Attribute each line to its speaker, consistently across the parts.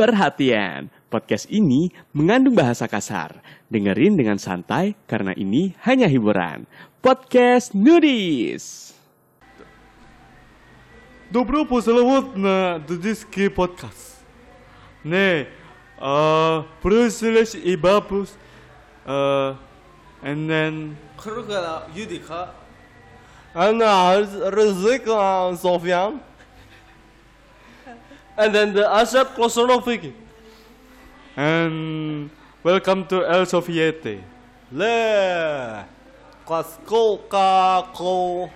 Speaker 1: Perhatian, podcast ini mengandung bahasa kasar. Dengerin dengan santai karena ini hanya hiburan. Podcast Nudis.
Speaker 2: Добро пожаловать на Дудиский подкаст. Не, а, прислышь и бабус, а, and then...
Speaker 3: Кругала, Юдика.
Speaker 2: Анна, Рызык Софьян.
Speaker 3: And then the Azab Klosonoviki.
Speaker 2: And welcome to El Soviete.
Speaker 4: Le Koskoka Ko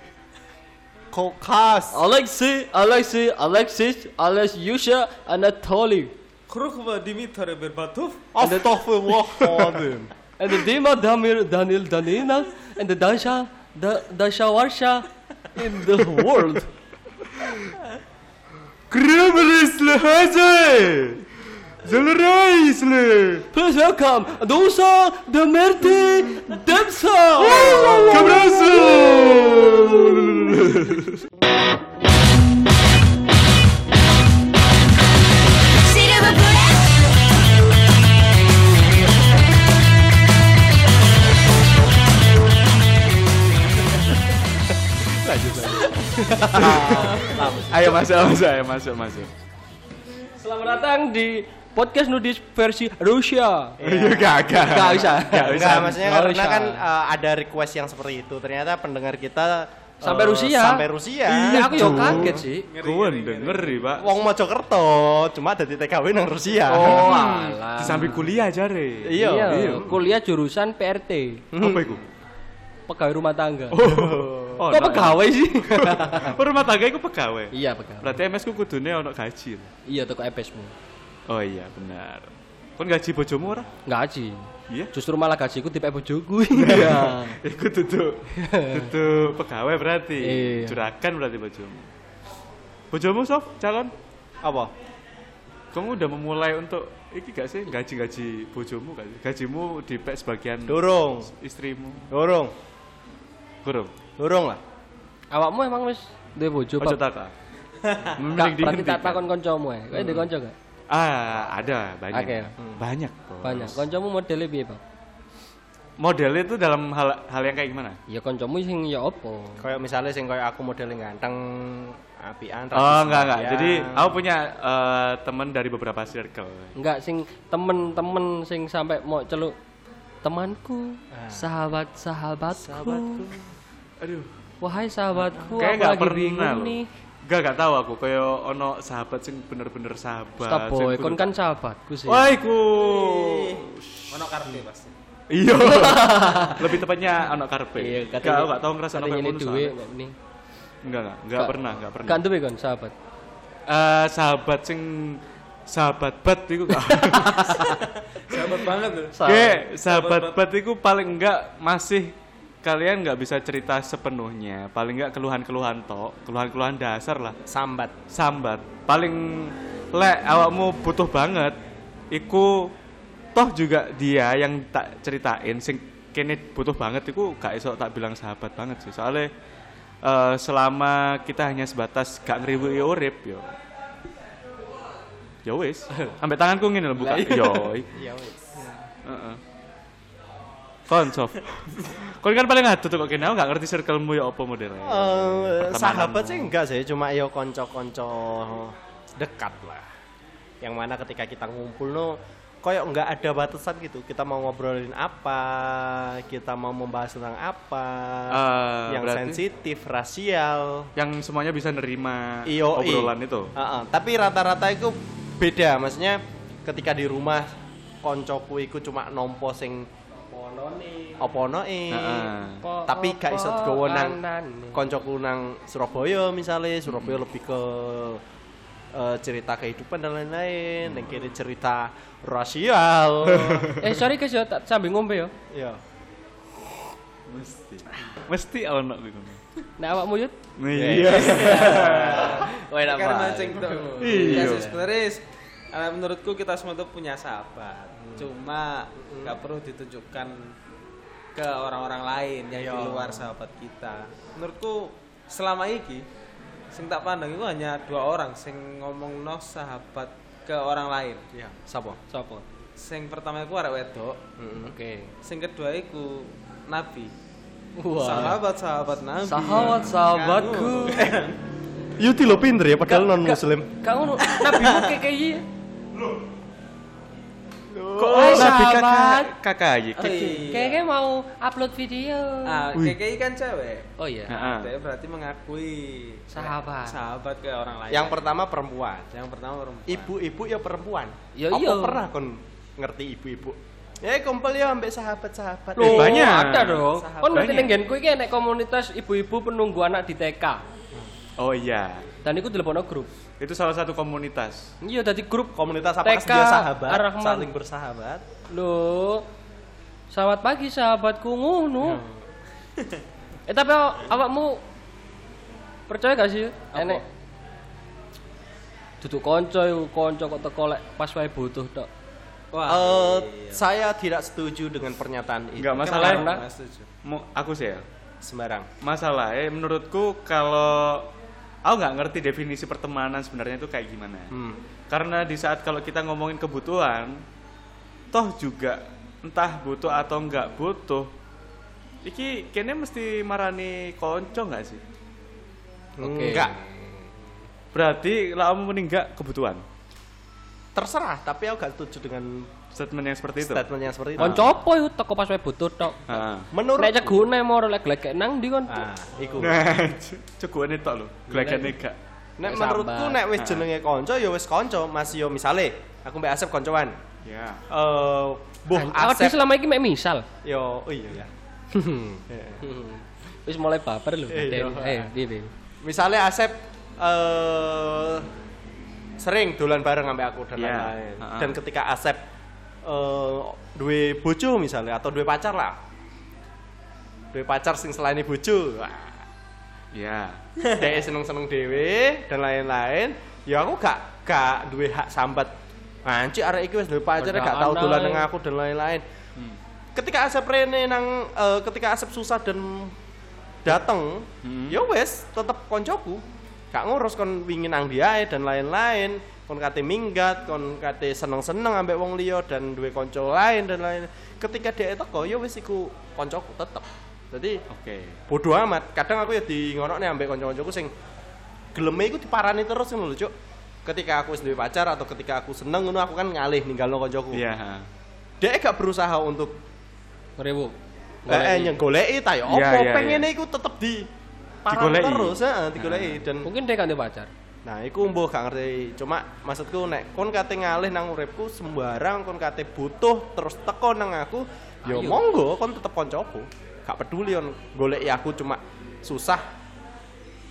Speaker 4: Kokas.
Speaker 3: Alexei, Alexei, Alexis, Alex Yusha, Anatoly.
Speaker 4: Krukva Dimitar Berbatov. Astaghfirullah.
Speaker 3: And the Dima Damir Daniel Danina and the Dasha the Dashawarsha in the world.
Speaker 2: Grümmelisle Hesse! Zelreisle!
Speaker 3: Please welcome, those
Speaker 2: are
Speaker 5: the Merte
Speaker 2: themselves! Masuk, masuk, ayo masuk, masuk.
Speaker 3: Selamat datang di podcast nudis versi Rusia
Speaker 2: Iya, gak, gak.
Speaker 3: Gak bisa
Speaker 2: Gak bisa.
Speaker 4: Enggak, maksudnya
Speaker 3: Nggak
Speaker 4: karena
Speaker 3: usah.
Speaker 4: kan uh, ada request yang seperti itu. Ternyata pendengar kita uh,
Speaker 3: Sampai Rusia.
Speaker 4: Sampai Rusia.
Speaker 3: Iya, aku juga kaget sih.
Speaker 2: Gue ngeri, Pak.
Speaker 4: Wong Mojokerto, cuma ada di TKW nang Rusia.
Speaker 3: Oh, alah.
Speaker 2: Di samping kuliah jare.
Speaker 4: Iya.
Speaker 3: Iya,
Speaker 2: Iya.
Speaker 3: kuliah jurusan PRT,
Speaker 2: Apa itu?
Speaker 3: pegawai rumah tangga.
Speaker 2: Oh,
Speaker 3: Kok
Speaker 2: no.
Speaker 3: pegawai sih?
Speaker 2: Oh, rumah tangga itu pegawai.
Speaker 3: iya, pegawai.
Speaker 2: Berarti MS ku kudune ono gaji.
Speaker 3: Iya, toko EPS-mu.
Speaker 2: Oh iya, benar. Kon gaji bojomu ora?
Speaker 3: Gaji.
Speaker 2: Iya.
Speaker 3: Justru malah gajiku tipe bojoku. Iya.
Speaker 2: Iku duduk duduk pegawai berarti.
Speaker 3: Iya.
Speaker 2: Juragan berarti bojomu. Bojomu sof calon
Speaker 4: Apa?
Speaker 2: kamu udah memulai untuk iki gak sih gaji-gaji bojomu gak sih? Gajimu dipek sebagian
Speaker 4: Durung.
Speaker 2: istrimu.
Speaker 4: Durung.
Speaker 2: Kurang.
Speaker 4: Durung lah.
Speaker 3: Awakmu emang wis duwe bojo,
Speaker 2: Ojo
Speaker 3: Pak?
Speaker 2: taka.
Speaker 3: Kak,
Speaker 2: Mending
Speaker 3: berarti tak takon kancamu ae. Kowe ndek kanca gak?
Speaker 2: Ah, ada banyak.
Speaker 3: Oke.
Speaker 2: Banyak. Bos.
Speaker 3: Banyak. Kancamu modele piye, Pak?
Speaker 2: Modelnya itu dalam hal hal yang kayak gimana?
Speaker 3: Ya kancamu sing ya opo?
Speaker 4: Kayak misalnya sing kayak aku modelnya ganteng, apian,
Speaker 2: Oh, enggak enggak. Jadi aku punya eh, teman dari beberapa circle.
Speaker 3: Enggak sing temen-temen sing sampai mau celuk temanku,
Speaker 2: Ah.
Speaker 3: sahabat sahabatku,
Speaker 2: Aduh.
Speaker 3: wahai sahabatku,
Speaker 2: Kayak
Speaker 3: aku
Speaker 2: nggak
Speaker 3: lagi
Speaker 2: pernah
Speaker 3: bingung
Speaker 2: loh.
Speaker 3: nih.
Speaker 2: Gak gak tahu aku kayak ono sahabat sing bener-bener sahabat.
Speaker 3: Stop boy, kon kan sahabatku sih.
Speaker 2: Wah, iku.
Speaker 3: Ono karpe pasti.
Speaker 2: Iya. Lebih tepatnya ono karpe.
Speaker 3: Iya,
Speaker 2: Gak aku gak tahu ngerasa ono
Speaker 3: katanya
Speaker 2: ngono
Speaker 3: duwe enggak nih.
Speaker 2: Enggak enggak, enggak pernah, enggak pernah.
Speaker 3: Kan duwe kon sahabat.
Speaker 2: Eh, sahabat sing sahabat bat iku gak.
Speaker 3: Sahabat banget tuh.
Speaker 2: Kayak sahabat bat iku paling enggak masih kalian nggak bisa cerita sepenuhnya paling nggak keluhan-keluhan tok keluhan-keluhan dasar lah.
Speaker 4: Sambat.
Speaker 2: sambat. Paling lek awakmu butuh banget iku toh juga dia yang tak ceritain sing kene butuh banget iku gak iso tak bilang sahabat banget sih. Soalnya eh, selama kita hanya sebatas gak ngriwi urip yo. Ya wis. Sampai tanganku ngene lho buka. Yo.
Speaker 4: Iya wis.
Speaker 2: heeh kon sof kon kan paling ngadut kok kene aku gak ngerti circlemu ya apa modelnya
Speaker 4: Eh,
Speaker 2: Pertemananmu.
Speaker 4: sahabat sih enggak sih, cuma ya konco-konco dekat lah. Yang mana ketika kita ngumpul no, koyok nggak ada batasan gitu. Kita mau ngobrolin apa, kita mau membahas tentang apa,
Speaker 2: Eh,
Speaker 4: yang sensitif, rasial.
Speaker 2: yang semuanya bisa nerima
Speaker 4: Iyo,
Speaker 2: obrolan itu
Speaker 4: Heeh, tapi rata-rata itu beda, maksudnya ketika di rumah koncoku iku cuma nompo sing apa noe
Speaker 2: Heeh.
Speaker 4: tapi gak iso digowo nang koncoku nang Surabaya misalnya Surabaya lebih ke eh, cerita kehidupan dan lain-lain. Yang kini cerita rasial.
Speaker 3: Eh sorry guys ya tak sambil ngombe ya.
Speaker 4: ya
Speaker 2: mesti. Mesti ono iku
Speaker 3: Nek awakmu yut
Speaker 2: iya.
Speaker 4: Wah, enak
Speaker 6: karena
Speaker 4: banget.
Speaker 6: mancing tuh.
Speaker 2: Iya.
Speaker 6: Ya sih, sebenarnya eh, menurutku kita semua tuh punya sahabat. Cuma nggak perlu ditunjukkan ke orang-orang lain yang di
Speaker 4: Iya.
Speaker 6: luar sahabat kita. Menurutku selama ini sing tak pandang itu hanya dua orang sing ngomong no sahabat ke orang lain.
Speaker 4: Iya, sapa?
Speaker 3: Sopo?
Speaker 6: Sing pertama iku arek wedok,
Speaker 3: Oke.
Speaker 6: sing kedua iku nabi.
Speaker 3: Wah.
Speaker 6: Sahabat-sahabat nabi.
Speaker 3: Sahabat sahabatku.
Speaker 4: Yuti lo pinter ya padahal non muslim.
Speaker 3: Kamu nabi mu kayak kayak
Speaker 2: Kok
Speaker 3: Hai,
Speaker 2: nabi
Speaker 3: sahabat.
Speaker 2: kakak kakak
Speaker 6: Oh, iya.
Speaker 3: Kayaknya mau upload video.
Speaker 6: Ah, KKI kan cewek.
Speaker 3: Oh iya.
Speaker 2: Heeh.
Speaker 6: Dia berarti mengakui
Speaker 3: Sahabat.
Speaker 6: sahabat ke orang lain.
Speaker 4: Yang pertama perempuan.
Speaker 6: yang pertama perempuan.
Speaker 4: Ibu-ibu ya perempuan.
Speaker 3: Ya
Speaker 4: Apa
Speaker 3: iya.
Speaker 4: pernah kon ngerti ibu-ibu? Ya kumpul ya ambek sahabat-sahabat.
Speaker 2: Loh, banyak.
Speaker 3: ada dong. Kon ngerti
Speaker 2: Banyak.
Speaker 3: ning nggenku iki enek komunitas ibu-ibu penunggu anak di TK.
Speaker 2: Oh iya.
Speaker 3: Dan iku telepono grup.
Speaker 2: Itu salah satu komunitas.
Speaker 3: Iya dadi grup
Speaker 4: Komunitas apa
Speaker 3: TK
Speaker 4: dia sahabat,
Speaker 3: Ar-Rahman.
Speaker 4: saling bersahabat.
Speaker 3: Loh. Selamat pagi sahabatku ngono.
Speaker 4: Hmm.
Speaker 3: eh tapi aw- awakmu percaya gak sih enek duduk konco konco kok teko lek pas wae butuh tok.
Speaker 6: Wah.
Speaker 4: Eh,
Speaker 6: iya.
Speaker 4: saya tidak setuju dengan pernyataan itu.
Speaker 2: Enggak masalah.
Speaker 3: Karena-.
Speaker 2: Mau aku sih ya.
Speaker 4: Sembarang.
Speaker 2: Masalah eh menurutku kalau aku nggak ngerti definisi pertemanan sebenarnya itu kayak gimana.
Speaker 4: Hmm.
Speaker 2: Karena di saat kalau kita ngomongin kebutuhan, toh juga entah butuh atau nggak butuh, iki kayaknya mesti marani konco nggak sih?
Speaker 3: Oke.
Speaker 4: Enggak.
Speaker 2: Berarti lah kamu mending nggak kebutuhan.
Speaker 4: Terserah, tapi aku gak setuju dengan
Speaker 2: Statement yang seperti itu.
Speaker 4: statement yang seperti itu.
Speaker 3: Konco apa iku teko pas wae butuh tok.
Speaker 4: Menurut
Speaker 3: Nek cegune moro lek glek nang ndi kon?
Speaker 4: Ah, iku.
Speaker 2: Nah, cukup ini tok lo, gelagannya gak.
Speaker 4: Nek
Speaker 3: Nek
Speaker 4: menurutku nek wis jenenge konco ya wis konco, masih yo misale aku mbak Asep koncoan.
Speaker 2: Ya.
Speaker 4: Eh,
Speaker 3: dhewe
Speaker 4: Asep
Speaker 3: selama iki mek misal.
Speaker 4: yo oh iya ya.
Speaker 3: Wis mulai baper lho.
Speaker 4: Eh, iya.
Speaker 3: Eh, piye.
Speaker 4: Misalnya Asep eh sering dolan bareng sampai aku dan
Speaker 2: Iya,
Speaker 4: lain-lain.
Speaker 2: ha-ha.
Speaker 4: Dan ketika Asep eh duwe bojo misalnya atau duwe pacar lah. Duwe pacar sing selain bojo.
Speaker 2: Ya.
Speaker 4: Dia seneng-seneng dewe dan lain-lain. Ya aku gak gak duwe hak sambat. Anci arek iki wis duwe pacar gak tau dolan nang aku dan lain-lain. Ketika Asep rene nang eh, ketika Asep susah dan dateng, ya wes tetep koncoku. Gak ngurus kon wingin nang dia dan lain-lain. Kon kate minggat, kon kate seneng-seneng ambek wong liya dan duwe konco lain dan lain. Ketika dia teko, ya wes iku koncoku tetep. Jadi
Speaker 2: Oke.
Speaker 4: bodoh amat kadang aku ya di ngono nih ambek kanca-kancaku sing geleme iku diparani terus ngono lho cuk ketika aku wis duwe pacar atau ketika aku seneng ngono aku kan ngalih ninggalno kancaku
Speaker 2: Iya.
Speaker 4: dia gak berusaha untuk
Speaker 3: Ngerewu.
Speaker 4: eh nyenggoleki ta ya
Speaker 2: Iya,
Speaker 4: apa
Speaker 2: iya,
Speaker 4: pengene
Speaker 2: iya.
Speaker 4: iku tetep di parani terus heeh digoleki dan
Speaker 3: Mungkin dia kan pacar.
Speaker 4: Nah iku mbuh gak ngerti cuma maksudku nek kon kate ngalih nang uripku sembarang kon kate butuh terus teko nang aku ya monggo kon tetep kancaku gak peduli kon goleki aku cuma susah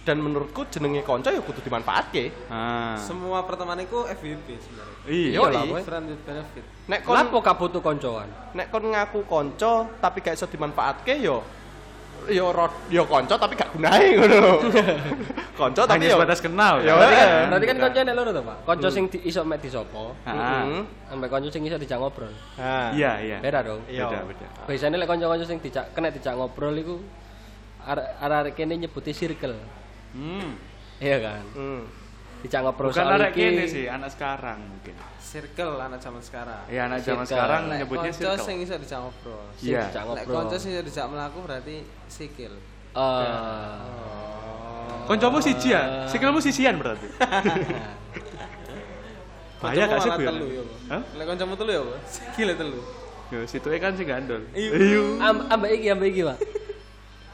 Speaker 4: dan menurutku jenenge kanca ya kudu dimanfaatke
Speaker 2: Ah.
Speaker 6: Semua pertemanan itu FWB sebenarnya.
Speaker 2: Iya.
Speaker 3: Iya lah, boy.
Speaker 6: Friend with benefit.
Speaker 4: nek kon
Speaker 3: Kenapa gak butuh koncoan?
Speaker 4: nek kon ngaku kanca tapi gak iso dimanfaatke yo yo ro- yo kanca tapi gak gunae ngono kanca tapi
Speaker 2: Hanya
Speaker 4: yo
Speaker 2: sebatas kenal.
Speaker 4: Ya,
Speaker 2: kan?
Speaker 4: iya.
Speaker 3: Berarti kan konco nek loro to, Pak. Konco sing di, iso mek disopo.
Speaker 4: Heeh.
Speaker 3: ambek konco sing iso dijak ngobrol.
Speaker 2: Iya, iya.
Speaker 3: Beda dong.
Speaker 4: Iya.
Speaker 2: Beda, beda.
Speaker 3: Biasanya lek konco-konco sing dijak kena dijak ngobrol iku arek-arek kene nyebuti circle.
Speaker 2: Hmm.
Speaker 3: Iya kan?
Speaker 4: Hmm.
Speaker 3: Dijak ngobrol
Speaker 2: Bukan
Speaker 3: soal
Speaker 2: arek
Speaker 3: iki.
Speaker 2: kene sih, anak sekarang mungkin.
Speaker 6: Circle anak zaman sekarang.
Speaker 2: Iya, anak zaman
Speaker 3: Circle.
Speaker 2: sekarang
Speaker 6: Lek
Speaker 2: nyebutnya
Speaker 6: konco
Speaker 2: circle.
Speaker 6: sing iso dijak ngobrol.
Speaker 2: Iya.
Speaker 3: dijak
Speaker 6: Lek
Speaker 3: ngobrol.
Speaker 6: konco sing iso dijak melaku berarti sikil.
Speaker 3: Eh,
Speaker 2: Koncomu siji ya? Sikilmu sisian berarti. Bahaya gak sih gue?
Speaker 6: telu ya, Bu.
Speaker 2: Hah?
Speaker 6: Lek koncomu telu ya, Bu. Sikil telu.
Speaker 2: Ya, situ kan sing gandol.
Speaker 6: Iya.
Speaker 3: am- ambek iki ambek iki, Pak.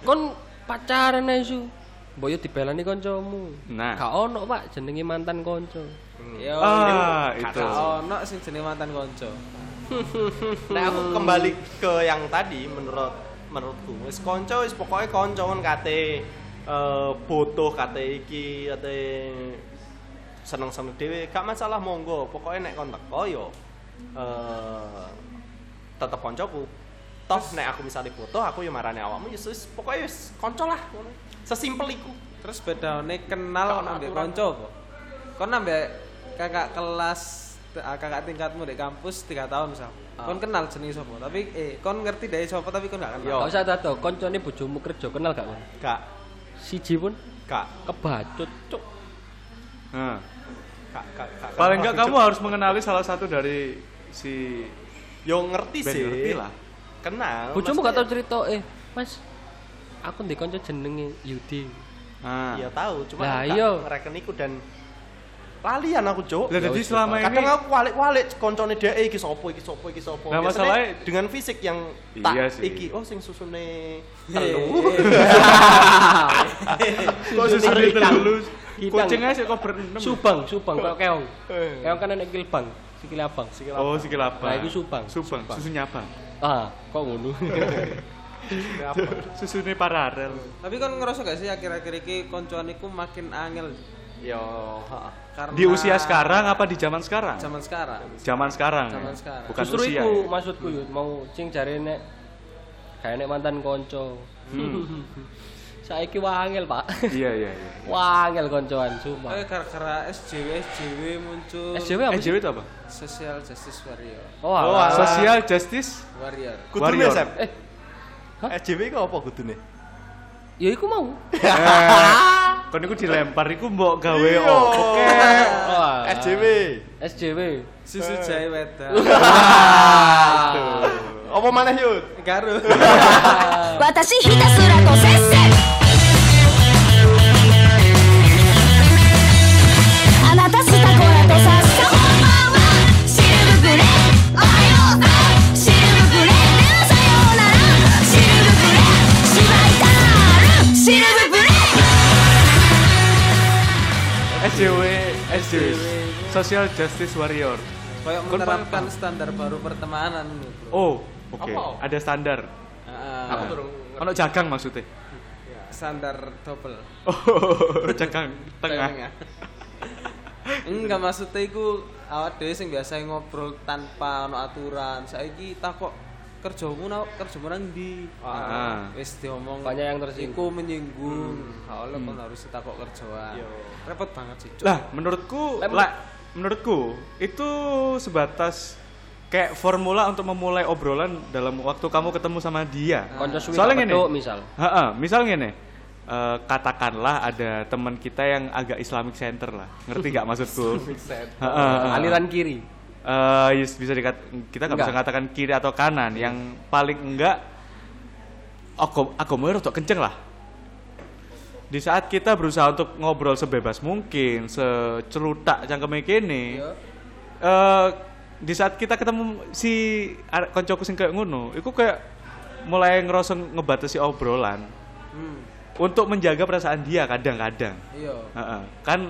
Speaker 3: Kon pacaran ae su. Boyo dibelani koncomu.
Speaker 2: Nah.
Speaker 3: Gak ono, Pak, jenenge mantan konco.
Speaker 6: Ya,
Speaker 2: Ah,
Speaker 6: gak
Speaker 2: itu.
Speaker 6: ono sing jenenge mantan konco.
Speaker 4: Nah aku kembali ke yang tadi menurut menurutku wis konco wis pokoknya konco kan kate eh, butuh kate iki kate seneng-seneng dhewe gak masalah monggo pokoknya nek kon teko yo eh tetep koncoku toh nek aku misalnya butuh aku yo marani awakmu wis pokoknya wis konco lah ngono. Sesimpel iku
Speaker 6: Terus bedane kenal
Speaker 4: Gak ono
Speaker 6: ambek
Speaker 4: aturan.
Speaker 6: konco apa? Kon ambek kakak kelas ah, kakak tingkatmu di kampus 3 tahun misal. Kon kenal jenis sapa, tapi eh kon ngerti dari sapa tapi kon gak
Speaker 4: Yo.
Speaker 6: kenal.
Speaker 3: Gak usah tato, koncone bojomu kerja kenal gak kon?
Speaker 4: gak
Speaker 3: Siji pun
Speaker 4: gak
Speaker 3: kebacut, cuk.
Speaker 2: Nah.
Speaker 4: Kak, kak, kak,
Speaker 2: Paling enggak kamu harus mengenali salah satu dari si
Speaker 4: Yo ngerti
Speaker 2: Ben
Speaker 4: sih.
Speaker 2: ngerti lah.
Speaker 4: Kenal.
Speaker 3: Bojomu
Speaker 4: maksudnya-
Speaker 3: gak tau cerita eh, Mas. Aku ndek kanca jenenge Yudi.
Speaker 2: Nah.
Speaker 4: Iya tahu, cuma gak
Speaker 3: iya.
Speaker 4: ngereken iku dan lalian aku, Cuk.
Speaker 2: Lah jadi
Speaker 3: wis,
Speaker 2: selama ini
Speaker 4: Kadang aku walik-walik koncone dhek iki sapa iki sapa iki sapa.
Speaker 2: Nah, masalahnya-
Speaker 4: dengan fisik yang tak
Speaker 2: Iya sih.
Speaker 4: iki oh sing susune
Speaker 6: Iya,
Speaker 4: telu.
Speaker 2: kok susune telu. Kucing aja kok berenam.
Speaker 3: Subang, Subang kok keong.
Speaker 4: Eh.
Speaker 3: Keong kan enek kilbang, sikile abang.
Speaker 2: Oh, sikil apa?
Speaker 3: Nah, itu Subang.
Speaker 2: Subang, susunya apa?
Speaker 3: Ah, kok ngono.
Speaker 2: Susune paralel.
Speaker 6: Tapi kan ngerasa gak sih akhir-akhir ini koncoan iku makin angel
Speaker 4: Yo,
Speaker 6: karena
Speaker 2: Di usia sekarang apa di zaman sekarang?
Speaker 6: Zaman sekarang.
Speaker 2: Zaman sekarang. ya?
Speaker 6: Zaman sekarang.
Speaker 2: Bukan
Speaker 3: Justru
Speaker 2: usia.
Speaker 3: iku
Speaker 2: ya?
Speaker 3: maksudku yut mau cing jare nek kayak nek mantan konco. Saiki wangel, Pak.
Speaker 2: Iya, iya, iya.
Speaker 3: Wangel koncoan, sumpah.
Speaker 6: Eh gara-gara SJW SJW muncul
Speaker 3: SJW apa?
Speaker 2: Eh,
Speaker 3: sih?
Speaker 2: JW itu apa?
Speaker 6: Social Justice Warrior.
Speaker 3: Oh,
Speaker 4: Oh.
Speaker 2: Social Justice
Speaker 6: Warrior.
Speaker 2: Warrior.
Speaker 3: Eh, EJW
Speaker 4: eh, iku apa kudune?
Speaker 3: Ya iku mau.
Speaker 2: Eh, kon iku dilempar iku mbok gawe opo kek.
Speaker 4: SJW.
Speaker 3: SJW.
Speaker 6: Susu eh. jahe wedang.
Speaker 4: Apa maneh yuk?
Speaker 6: Karo.
Speaker 5: Watashi hitasura to sensei.
Speaker 2: SJW, SJW. Social Justice Warrior.
Speaker 6: Kayak menerapkan standar baru pertemanan nih, Bro.
Speaker 2: Oh, oke.
Speaker 4: Apa?
Speaker 2: Ada standar.
Speaker 4: Aku durung
Speaker 2: Ono jagang maksudnya.
Speaker 6: standar double.
Speaker 2: Oh, jagang tengah.
Speaker 6: Enggak maksudnya iku awak dhewe sing biasa ngobrol tanpa ono aturan. Saiki takok kerjamu nang kerjamu nang ndi?
Speaker 2: Ah.
Speaker 6: Wis diomong
Speaker 3: Banyak yang tersinggung.
Speaker 6: Iku menyinggung. Kalau kon harus takok kerjaan.
Speaker 4: Yo.
Speaker 6: Repot banget sih.
Speaker 2: Lah, menurutku,
Speaker 3: Lem-
Speaker 2: lah, menurutku itu sebatas kayak formula untuk memulai obrolan dalam waktu kamu ketemu sama dia.
Speaker 3: Suwi
Speaker 2: Soalnya
Speaker 3: pedok, misal.
Speaker 2: Heeh, misal gini. eh, katakanlah ada teman kita yang agak Islamic Center lah, ngerti gak maksudku? Heeh, heeh.
Speaker 3: Aliran kiri.
Speaker 2: Yes, bisa dikat kita nggak bisa katakan kiri atau kanan yang paling enggak aku aku mau rada kenceng lah di saat kita berusaha untuk ngobrol sebebas mungkin secelutak cangkeme kene
Speaker 6: Iya.
Speaker 2: eh di saat kita ketemu si koncoku sing kayak ngono itu kayak mulai ngerasa ngebatasi obrolan
Speaker 6: Hmm.
Speaker 2: untuk menjaga perasaan dia kadang-kadang
Speaker 6: Iya.
Speaker 2: Heeh. kan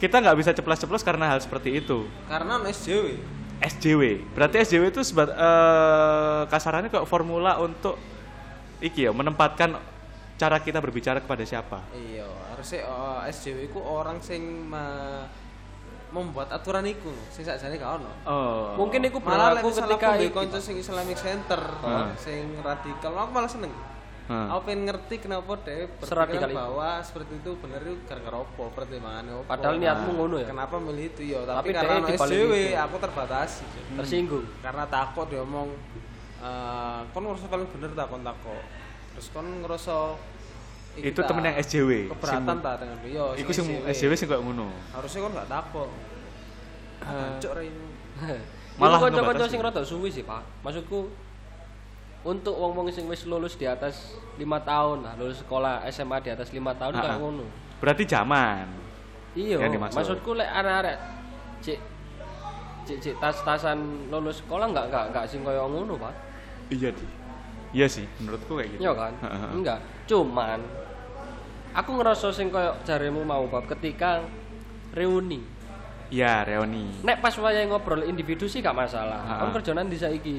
Speaker 2: kita nggak bisa ceplas-ceplos karena hal seperti itu
Speaker 6: Karena SJW.
Speaker 2: SJW. Berarti SJW itu sebat, eh, kasarannya kayak formula untuk iki ya menempatkan cara kita berbicara kepada siapa.
Speaker 6: Iya, harusnya oh, SJW itu orang sing ma- membuat aturan iku sing sakjane gak ono.
Speaker 2: Oh.
Speaker 3: Mungkin iku
Speaker 6: Malah
Speaker 3: ketika iki,
Speaker 6: kanca sing Islamic Center,
Speaker 2: Heeh.
Speaker 6: sing radikal, aku malah seneng.
Speaker 2: Heeh.
Speaker 6: Aku pengen ngerti kenapa
Speaker 3: Seradikal
Speaker 6: berpikiran
Speaker 3: itu.
Speaker 6: bahwa seperti itu bener itu gara-gara apa, pertimbangannya apa.
Speaker 3: Padahal niatmu ngono ya.
Speaker 6: Kenapa milih itu ya? Tapi,
Speaker 3: Tapi
Speaker 6: karena
Speaker 3: dibalik
Speaker 6: SJW
Speaker 3: itu.
Speaker 6: aku terbatasi. Cuk.
Speaker 3: tersinggung.
Speaker 6: Karena takut dia ngomong eh kon ngerasa paling bener tak kon takut. Terus kon ngerasa
Speaker 2: Itu
Speaker 6: tak
Speaker 2: temen yang SJW.
Speaker 6: Keberatan tak dengan dia?
Speaker 2: Iku sing SJW sing kayak ngono.
Speaker 6: Harusnya kon gak takut. Ra ini.
Speaker 2: Malah
Speaker 3: kanca-kanca
Speaker 2: ngebatasi.
Speaker 3: sing rada suwi sih, Pak. Maksudku untuk wong-wong sing wis lulus di atas lima tahun lah, lulus sekolah SMA di atas lima tahun
Speaker 2: Ah,
Speaker 3: kayak
Speaker 2: ah.
Speaker 3: ngono.
Speaker 2: Berarti zaman.
Speaker 3: Iya, maksudku lek arek-arek cek cek cek tas-tasan lulus sekolah enggak enggak enggak sing koyo ngono, Pak.
Speaker 2: Iya di. Iya sih, menurutku kayak gitu.
Speaker 3: Iya kan?
Speaker 2: Heeh.
Speaker 3: Enggak. Cuman aku ngerasa sing koyo jaremu mau bab ketika reuni.
Speaker 2: Iya, reuni.
Speaker 3: Nek pas wayahe ngobrol individu sih gak masalah. Kan kerjaan di saiki.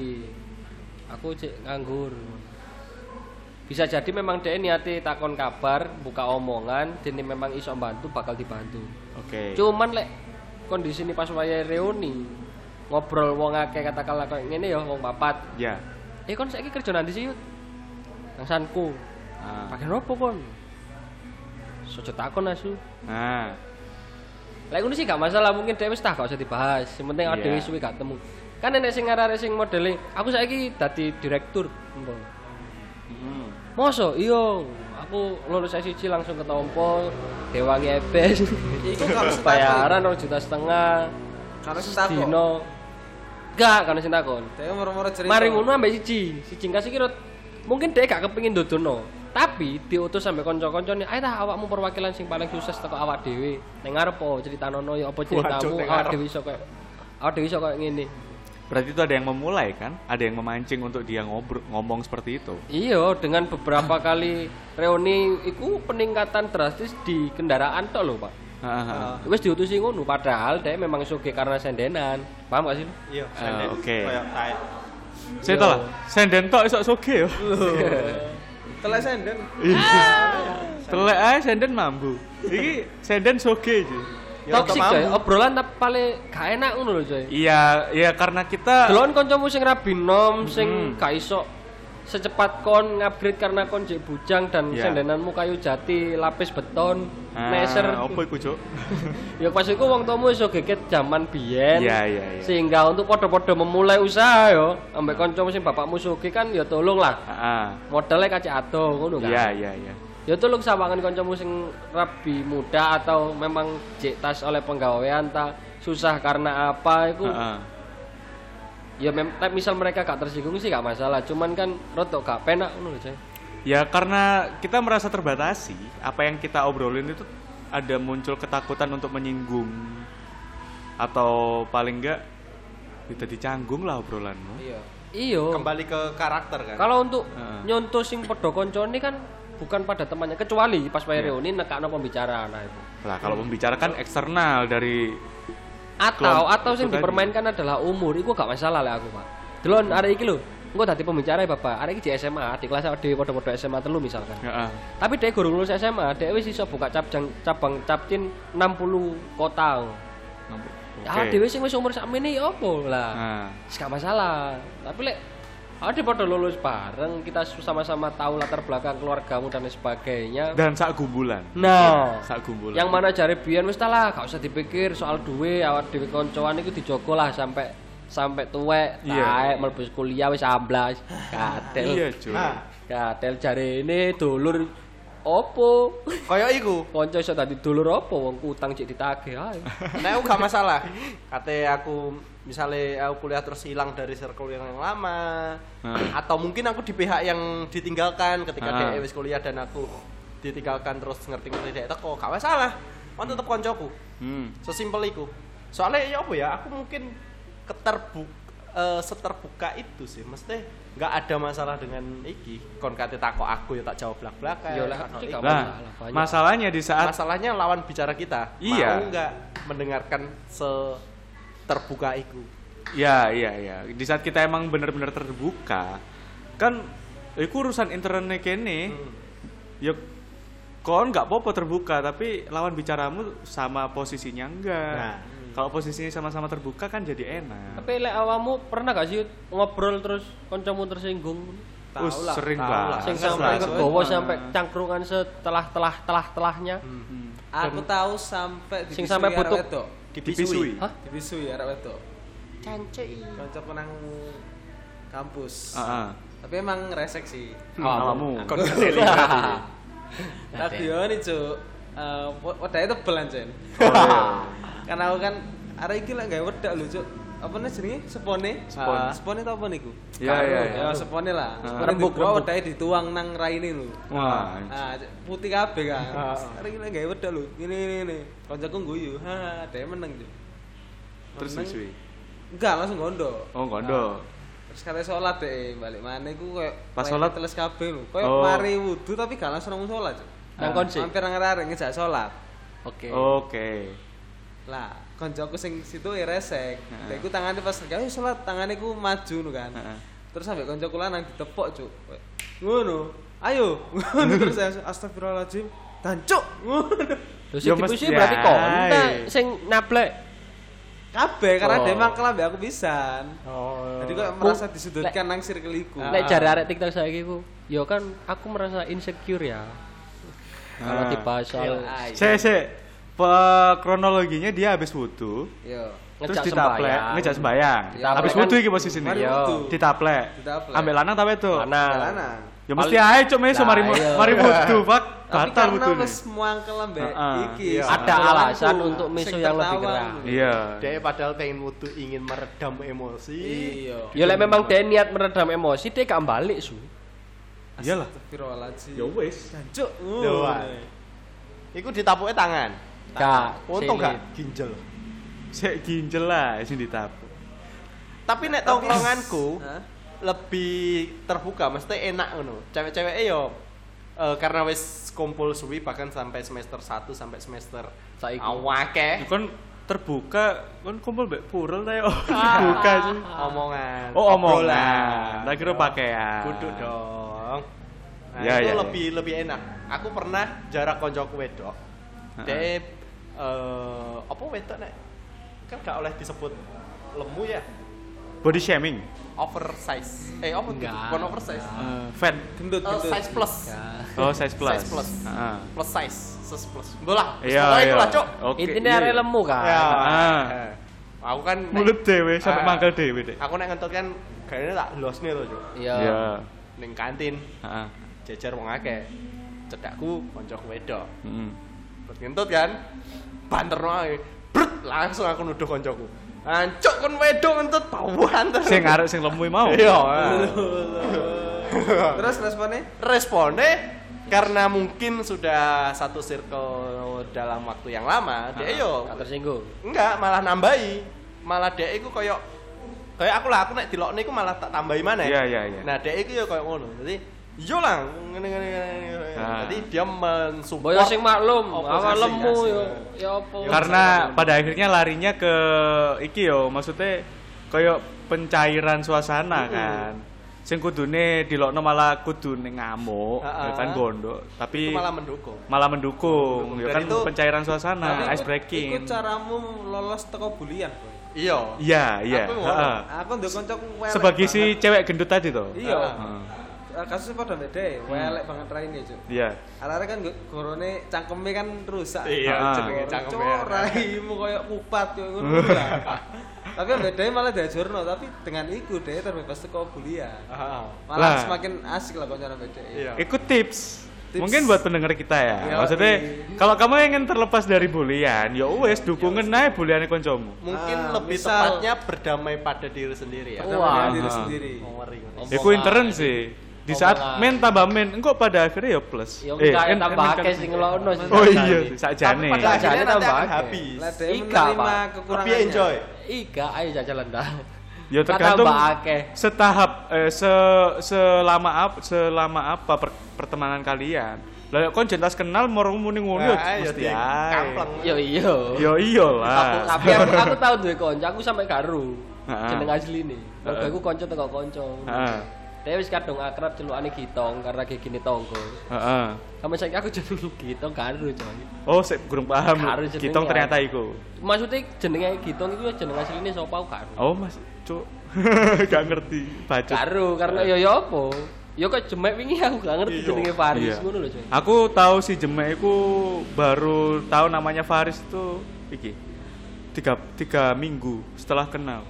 Speaker 3: Aku cek nganggur. Bisa jadi memang dia niati takon kabar, buka omongan, dene memang iso bantu bakal dibantu.
Speaker 2: Oke.
Speaker 3: Cuman lek kondisi ini pas wayahe reuni ngobrol wong akeh katakanlah kayak ngene ya wong papat.
Speaker 2: Ya.
Speaker 3: Eh kon saiki kerjaan di sini Nang sanku.
Speaker 2: Ah.
Speaker 3: Pakai opo kon? Sojo takon asu.
Speaker 2: Nah,
Speaker 3: Lek ngono sih gak masalah, mungkin dhewe wis tah gak usah dibahas. Yang penting
Speaker 2: Iya.
Speaker 3: ada suwi gak temu. Kan enek sing arek sing modele, aku saiki dadi direktur.
Speaker 2: Hmm.
Speaker 3: Mosok iya, aku lulus S1 langsung ketompo Dewangi Ebes.
Speaker 6: Iku kalau
Speaker 3: bayaran 2 juta setengah.
Speaker 6: Kalau setakon.
Speaker 3: Dino. Enggak, kan sing takon.
Speaker 6: Dia moro-moro cerita.
Speaker 3: Mari ngono ambek siji. Siji kasih kira mungkin dia gak kepengin dodono. Tapi diutus sampe kanca-kancane, "Ayo tah awakmu perwakilan sing paling sukses teko awak dhewe." Ning ngarep po ceritanono ya apa ceritamu awak dhewe iso koyo awak dhewe iso koyo ngene.
Speaker 2: Berarti itu ada yang memulai kan? Ada yang memancing untuk dia ngobrol ngomong seperti itu.
Speaker 3: Iya, dengan beberapa kali reuni iku peningkatan drastis di kendaraan tok lho, Pak.
Speaker 2: Hahaha.
Speaker 3: Wis diutusi ngono padahal dia memang suge karena sendenan. Paham gak sih?
Speaker 4: Iya,
Speaker 2: Ah,
Speaker 4: senden.
Speaker 2: oke.
Speaker 4: Kayak taek.
Speaker 2: Saya tahu lah, senden tok iso soge yo.
Speaker 6: Telek senden.
Speaker 2: Telek ae senden mambu. Iki senden soge aja.
Speaker 4: Ya,
Speaker 3: Toksik coy, obrolan tapi paling gak enak ngono lho coy.
Speaker 2: Iya, iya karena kita
Speaker 3: Delon kancamu sing rabi nom sing
Speaker 2: Hmm.
Speaker 3: gak iso secepat kon ngupgrade karena kon jek bujang dan
Speaker 2: Iya.
Speaker 3: sendenanmu kayu jati, lapis beton,
Speaker 2: Ah,
Speaker 3: neser.
Speaker 2: Apa iku, Cuk?
Speaker 3: ya pas iku wong tuamu iso geget zaman biyen.
Speaker 2: Iya, iya, iya.
Speaker 3: Sehingga untuk podo-podo memulai usaha yo, ambek kancamu sing bapakmu sugih kan ya tolong lah.
Speaker 2: Heeh.
Speaker 3: Modalnya kacik ado ngono kan.
Speaker 2: Iya, iya, iya.
Speaker 3: Ya tolong sawangan kancamu sing rabi muda atau memang jek tas oleh penggawean ta susah karena apa iku.
Speaker 2: Heeh.
Speaker 3: Ya mem misal mereka gak tersinggung sih gak masalah, cuman kan rotok gak penak ngono.
Speaker 2: Ya karena kita merasa terbatasi, apa yang kita obrolin itu ada muncul ketakutan untuk menyinggung atau paling enggak kita dicanggung lah obrolanmu.
Speaker 6: Iya.
Speaker 3: Iya.
Speaker 4: Kembali ke karakter kan.
Speaker 3: Kalau untuk
Speaker 2: Heeh.
Speaker 3: nyontoh sing koncone kan bukan pada temannya kecuali pas
Speaker 2: Iya.
Speaker 3: wae reuni nekakno pembicaraan nah itu.
Speaker 2: Lah kalau membicarakan eksternal dari
Speaker 3: Atau atau
Speaker 2: itu
Speaker 3: sing
Speaker 2: tadi.
Speaker 3: dipermainkan adalah umur, iku gak masalah lah aku, Pak. Delon arek iki lho, engko dadi pembicara ya, Bapak. Arek iki di SMA, di kelas awake dhewe padha-padha SMA telu misalkan.
Speaker 2: Heeh.
Speaker 3: Tapi dia gurung lulus SMA, dia wis iso buka cabang cabang capcin 60 kota.
Speaker 2: Oke.
Speaker 3: Ah, dhewe sing wis umur sakmene ya apa lah.
Speaker 2: Nah,
Speaker 3: gak masalah. Tapi lek ada pada lulus bareng, kita sama-sama tahu latar belakang keluargamu dan sebagainya.
Speaker 2: dan sak gumbulan.
Speaker 3: Nah,
Speaker 2: Sak gumbulan.
Speaker 3: yang mana jare biyen wis lah, gak usah dipikir soal duwe, awak dhewe koncoan iku dijogo lah sampai sampai tuwek,
Speaker 2: Iya.
Speaker 3: taek mlebu kuliah wis 11. Kadel.
Speaker 2: Iya.
Speaker 4: Nah,
Speaker 3: Kadel jare ini dulur opo?
Speaker 4: Kayak iku.
Speaker 3: Konco iso dadi dulur opo wong utang cek ditagih ae.
Speaker 4: Nah, aku gak masalah. Kate aku misalnya aku kuliah terus hilang dari circle yang lama
Speaker 2: Nah.
Speaker 4: atau mungkin aku di pihak yang ditinggalkan ketika
Speaker 2: Ah.
Speaker 4: dia wis kuliah dan aku ditinggalkan terus ngerti-ngerti dia teko gak masalah. Kan tetep koncoku.
Speaker 2: Hmm.
Speaker 4: Sesimpel iku. Soalnya ya apa ya, aku mungkin keterbuka seterbuka itu sih. Mesti nggak ada masalah dengan iki. Kon kate takok aku ya tak jawab.
Speaker 3: Ya gak
Speaker 2: Lah,
Speaker 3: masalah, banyak.
Speaker 2: masalahnya di saat
Speaker 4: Masalahnya lawan bicara kita.
Speaker 2: Iya.
Speaker 4: Mau nggak mendengarkan se terbuka itu.
Speaker 2: Ya, iya, iya. Di saat kita emang benar-benar terbuka, kan itu urusan interne kene. Ya kon nggak apa-apa terbuka, tapi lawan bicaramu sama posisinya enggak.
Speaker 4: Nah.
Speaker 2: Kalau posisinya sama-sama terbuka kan jadi enak.
Speaker 3: Tapi lek awamu pernah gak sih ngobrol terus kancamu tersinggung?
Speaker 6: Tahu
Speaker 2: Us,
Speaker 6: lah,
Speaker 2: sering
Speaker 4: tahu
Speaker 2: banget.
Speaker 4: lah.
Speaker 3: Sing sampai kegowo
Speaker 6: soalnya-
Speaker 3: sampai cangkrungan setelah telah telah telahnya.
Speaker 2: Hmm.
Speaker 6: Aku tahu sampai
Speaker 3: Sing sampai butuh-
Speaker 6: wedok.
Speaker 2: Dibisui.
Speaker 3: Hah?
Speaker 6: Dibisui arek wedok.
Speaker 3: Cancai.
Speaker 6: Kancaku nang kampus.
Speaker 2: Heeh.
Speaker 6: Tapi emang resek sih.
Speaker 2: Awamu.
Speaker 4: Kon
Speaker 6: Radioni, Cuk. Eh, wedake tebel anjen.
Speaker 2: Oh, iya.
Speaker 6: Karena aku kan arek iki lek gawe wedak lho, Cuk. Apa nih jenenge? Sepone?
Speaker 2: Spon.
Speaker 6: Ah, Spone tau apa niku?
Speaker 2: Iya, iya.
Speaker 6: Ya, sepone lah.
Speaker 2: Ah.
Speaker 6: Sepone
Speaker 3: Rembuk, rembuk.
Speaker 6: wedake dituang nang raine lho.
Speaker 2: Wah.
Speaker 6: Ah, putih kabeh kan. Arek iki gawe wedak lho. Ngene ngene. Kancaku guyu. Ha, dhek meneng, Cuk.
Speaker 2: Terus bisui.
Speaker 6: Enggak, langsung gondo.
Speaker 2: Oh, gondo.
Speaker 6: Terus kate sholat deh, balik mana iku koyo
Speaker 2: Pas sholat?
Speaker 6: teles kabeh lho. Koyo
Speaker 2: Oh.
Speaker 6: mari wudu tapi gak langsung nang sholat. Cuk.
Speaker 3: Nang kon sih.
Speaker 6: Hampir nang arek ngejak sholat.
Speaker 3: Oke.
Speaker 2: Oke.
Speaker 6: Lah, koncoku sing situ ya resek.
Speaker 2: Heeh.
Speaker 6: Lah iku tangane pas gawe sholat, tangane ku maju nu kan.
Speaker 2: Heeh.
Speaker 6: Terus sampe koncoku lanang ditepok, Cuk. Ngono. Ayo. Ngono terus saya astagfirullahaladzim. Tancuk. Ngono.
Speaker 3: Terus
Speaker 2: Ya, mesti
Speaker 3: dipuisi berarti kon
Speaker 2: ae.
Speaker 3: ta sing nablek.
Speaker 6: Kabeh karena
Speaker 3: Oh.
Speaker 6: dia emang kelambe aku pisan.
Speaker 4: Oh.
Speaker 6: Jadi kok merasa disudutkan nang circle iku.
Speaker 3: Nek jare arek TikTok saiki ku, ya kan aku merasa insecure ya. Kalau
Speaker 2: Ah.
Speaker 3: dibahas soal
Speaker 6: Ah, iya.
Speaker 2: Saya kronologinya dia habis wudhu,
Speaker 6: Yo.
Speaker 2: terus
Speaker 3: sembayang.
Speaker 2: ngejak sembayang.
Speaker 6: Ya,
Speaker 2: habis
Speaker 3: kan-
Speaker 2: wudhu iki posisine.
Speaker 6: Mari
Speaker 3: Yo.
Speaker 6: wudu.
Speaker 2: Ditaplek.
Speaker 6: Ditaplek.
Speaker 2: Ambil lanang ta wedok?
Speaker 3: Lanang.
Speaker 2: Ya mesti ae cuk meso mari
Speaker 3: iya.
Speaker 2: mari wudu, Pak.
Speaker 6: Tapi
Speaker 2: Batal
Speaker 6: wis muangkel ambek
Speaker 2: Heeh.
Speaker 6: iki.
Speaker 4: Iya.
Speaker 3: Ada alasan untuk miso yang lebih keras.
Speaker 2: Iya.
Speaker 4: Dia padahal pengen wudu ingin meredam emosi.
Speaker 6: Iya.
Speaker 3: Ya lek memang dia niat meredam emosi, dia gak balik su.
Speaker 2: Iyalah.
Speaker 6: Astagfirullahaladzim.
Speaker 2: Ya wis.
Speaker 4: Ah. Iku ditapuknya tangan.
Speaker 3: Gak.
Speaker 4: Untung gak ginjal.
Speaker 2: Sik ginjel lah sing ditapuk.
Speaker 4: Tapi nek tongkronganku lebih terbuka, mesti enak ngono. Cewek-cewek yo eh, karena wis kumpul suwi bahkan sampai semester 1 sampai semester
Speaker 3: Saiki.
Speaker 4: awake
Speaker 2: Kon terbuka kon kumpul mbek purel ta yo. Terbuka sih.
Speaker 4: omongan.
Speaker 2: Oh omongan. Tak kira pakaian.
Speaker 4: Kudu dong. Nah,
Speaker 2: Ya,
Speaker 4: itu
Speaker 2: ya, ya.
Speaker 4: lebih lebih enak. Aku pernah jarak koncoku wedok. Dia eh apa wedok nek? Kan gak oleh disebut lemu ya.
Speaker 2: Body shaming.
Speaker 4: Oversize. Eh, apa tuh?
Speaker 3: Enggak.
Speaker 4: Bukan oversize.
Speaker 2: Eh, fat.
Speaker 6: Gendut,
Speaker 4: Eh,
Speaker 6: gendut.
Speaker 4: size plus.
Speaker 2: Oh, size plus.
Speaker 4: Size plus.
Speaker 2: Heeh.
Speaker 4: Plus size, size plus. Bola.
Speaker 2: Iya, iya.
Speaker 4: itulah, Cok.
Speaker 2: Oke.
Speaker 3: Intinya are
Speaker 2: iya.
Speaker 3: lemu kan.
Speaker 4: Ya.
Speaker 2: Ah.
Speaker 4: eh. Aku kan
Speaker 2: Mulut dewe sampai
Speaker 4: Ah.
Speaker 2: mangkel dewe, Dek.
Speaker 4: Aku nek ngentut kan kayaknya tak losne to, Cok.
Speaker 3: Iya.
Speaker 2: Iya.
Speaker 4: Ning kantin
Speaker 2: Heeh.
Speaker 4: jejer wong akeh. Cedakku koncoku wedok.
Speaker 2: Heeh.
Speaker 4: Terus ngentut kan. Banterno ae. Brut, langsung aku nuduh koncoku. Ancuk kon wedok ngentut bawaan terus.
Speaker 2: Sing arek sing lemu mau.
Speaker 4: Iya.
Speaker 6: Terus responnya?
Speaker 4: Responnya karena mungkin sudah satu circle dalam waktu yang lama, dia yo
Speaker 3: Gak tersinggung.
Speaker 4: enggak malah nambahi. Malah dia iku koyo kayak aku lah aku nek dilokne iku malah tak tambahi mana
Speaker 2: Iya, iya, iya.
Speaker 4: Nah, dia iku yo koyo ngono. Jadi yo lah ngene ngene ngene. Jadi dia mensupport
Speaker 3: Boyo sing maklum, awal lemu yo ya apa.
Speaker 2: Karena pada akhirnya larinya ke iki yo, maksudnya koyo pencairan suasana kan. Sing kudune dilokno malah kudune ngamuk, ya kan gondok, tapi
Speaker 4: itu malah mendukung.
Speaker 2: malah mendukung, ya
Speaker 4: Dan
Speaker 2: kan
Speaker 4: itu-
Speaker 2: pencairan suasana,
Speaker 6: Tapi
Speaker 2: ice breaking.
Speaker 6: Ikut caramu lolos teko bulian, Boy.
Speaker 4: Iya.
Speaker 2: Iya, iya.
Speaker 4: Aku.
Speaker 6: Aku ndek koncoku welek.
Speaker 2: Sebagai si cewek gendut tadi tuh.
Speaker 6: Iya. Eh, Kasusnya pada beda, welek banget raine, Cuk.
Speaker 2: Iya.
Speaker 6: Arek kan go- gorone cangkeme kan rusak.
Speaker 4: Iya,
Speaker 2: Ah.
Speaker 4: jenenge cangkeme.
Speaker 6: Raimu koyo kupat yo ngono. Tapi yang beda malah diajurno, tapi dengan iku dia terbebas teko bulian.
Speaker 4: Ah.
Speaker 6: Malah
Speaker 2: Lah.
Speaker 6: semakin asik lah koncoan beda.
Speaker 4: Iya.
Speaker 2: Ikut tips.
Speaker 6: Tips.
Speaker 2: Mungkin buat pendengar kita ya.
Speaker 6: Iya,
Speaker 2: Maksudnya
Speaker 6: iya.
Speaker 2: kalau kamu ingin terlepas dari bulian, ya wes dukungin aja buliannya koncomu.
Speaker 4: Mungkin
Speaker 6: Ah,
Speaker 4: lebih
Speaker 6: misal-
Speaker 4: tepatnya berdamai pada diri sendiri ya.
Speaker 6: Pada
Speaker 3: Wah.
Speaker 6: diri
Speaker 2: Ah.
Speaker 6: sendiri.
Speaker 4: Oh, ngeri.
Speaker 2: Iku intern sih. Di saat
Speaker 3: Omongan.
Speaker 2: men tambah men, engkau pada akhirnya ya plus.
Speaker 3: Yo
Speaker 2: Eh,
Speaker 3: enggak
Speaker 2: kan-
Speaker 3: tambah
Speaker 2: kan-
Speaker 3: akeh
Speaker 2: kan-
Speaker 3: sing ngelokno sih.
Speaker 2: Oh iya,
Speaker 3: sakjane.
Speaker 4: pada akhirnya nanti
Speaker 3: tambah
Speaker 4: habis.
Speaker 6: Lah
Speaker 3: Ika, Pak.
Speaker 4: Lebih enjoy.
Speaker 3: Ika ayo jajalan dah.
Speaker 2: Ya
Speaker 3: Kan
Speaker 2: tergantung setahap eh, se selama apa selama apa per- pertemanan kalian. Lah kon jentas kenal moro muni ngono ya mesti
Speaker 4: iya,
Speaker 2: ae.
Speaker 4: kampleng.
Speaker 3: Yo iya.
Speaker 2: Yo iyalah.
Speaker 3: Tapi aku, aku tahu duwe kanca, aku sampe karo.
Speaker 2: Heeh.
Speaker 3: Jeneng asline. Aku kanca teko kanca.
Speaker 2: Heeh.
Speaker 3: Dia wis kadung akrab celukane Gitong karena kayak gini tonggo.
Speaker 2: Heeh.
Speaker 3: Sampai saiki aku jeneng Gitong karo coy.
Speaker 2: Oh, saya kurang paham.
Speaker 3: Karo ya.
Speaker 2: ternyata iku.
Speaker 3: Maksudnya jenenge Gitong itu ya jeneng asline sapa aku karo.
Speaker 2: Oh, Mas, cuk. gak ngerti baca.
Speaker 3: Karo karena yo yo apa? Yo kok jemek wingi aku gak ngerti
Speaker 4: Iya.
Speaker 3: jenenge Faris
Speaker 2: Iya.
Speaker 3: ngono lho coy.
Speaker 2: Aku tahu si Jemek iku baru tahu namanya Faris itu iki. Tiga, tiga minggu setelah kenal.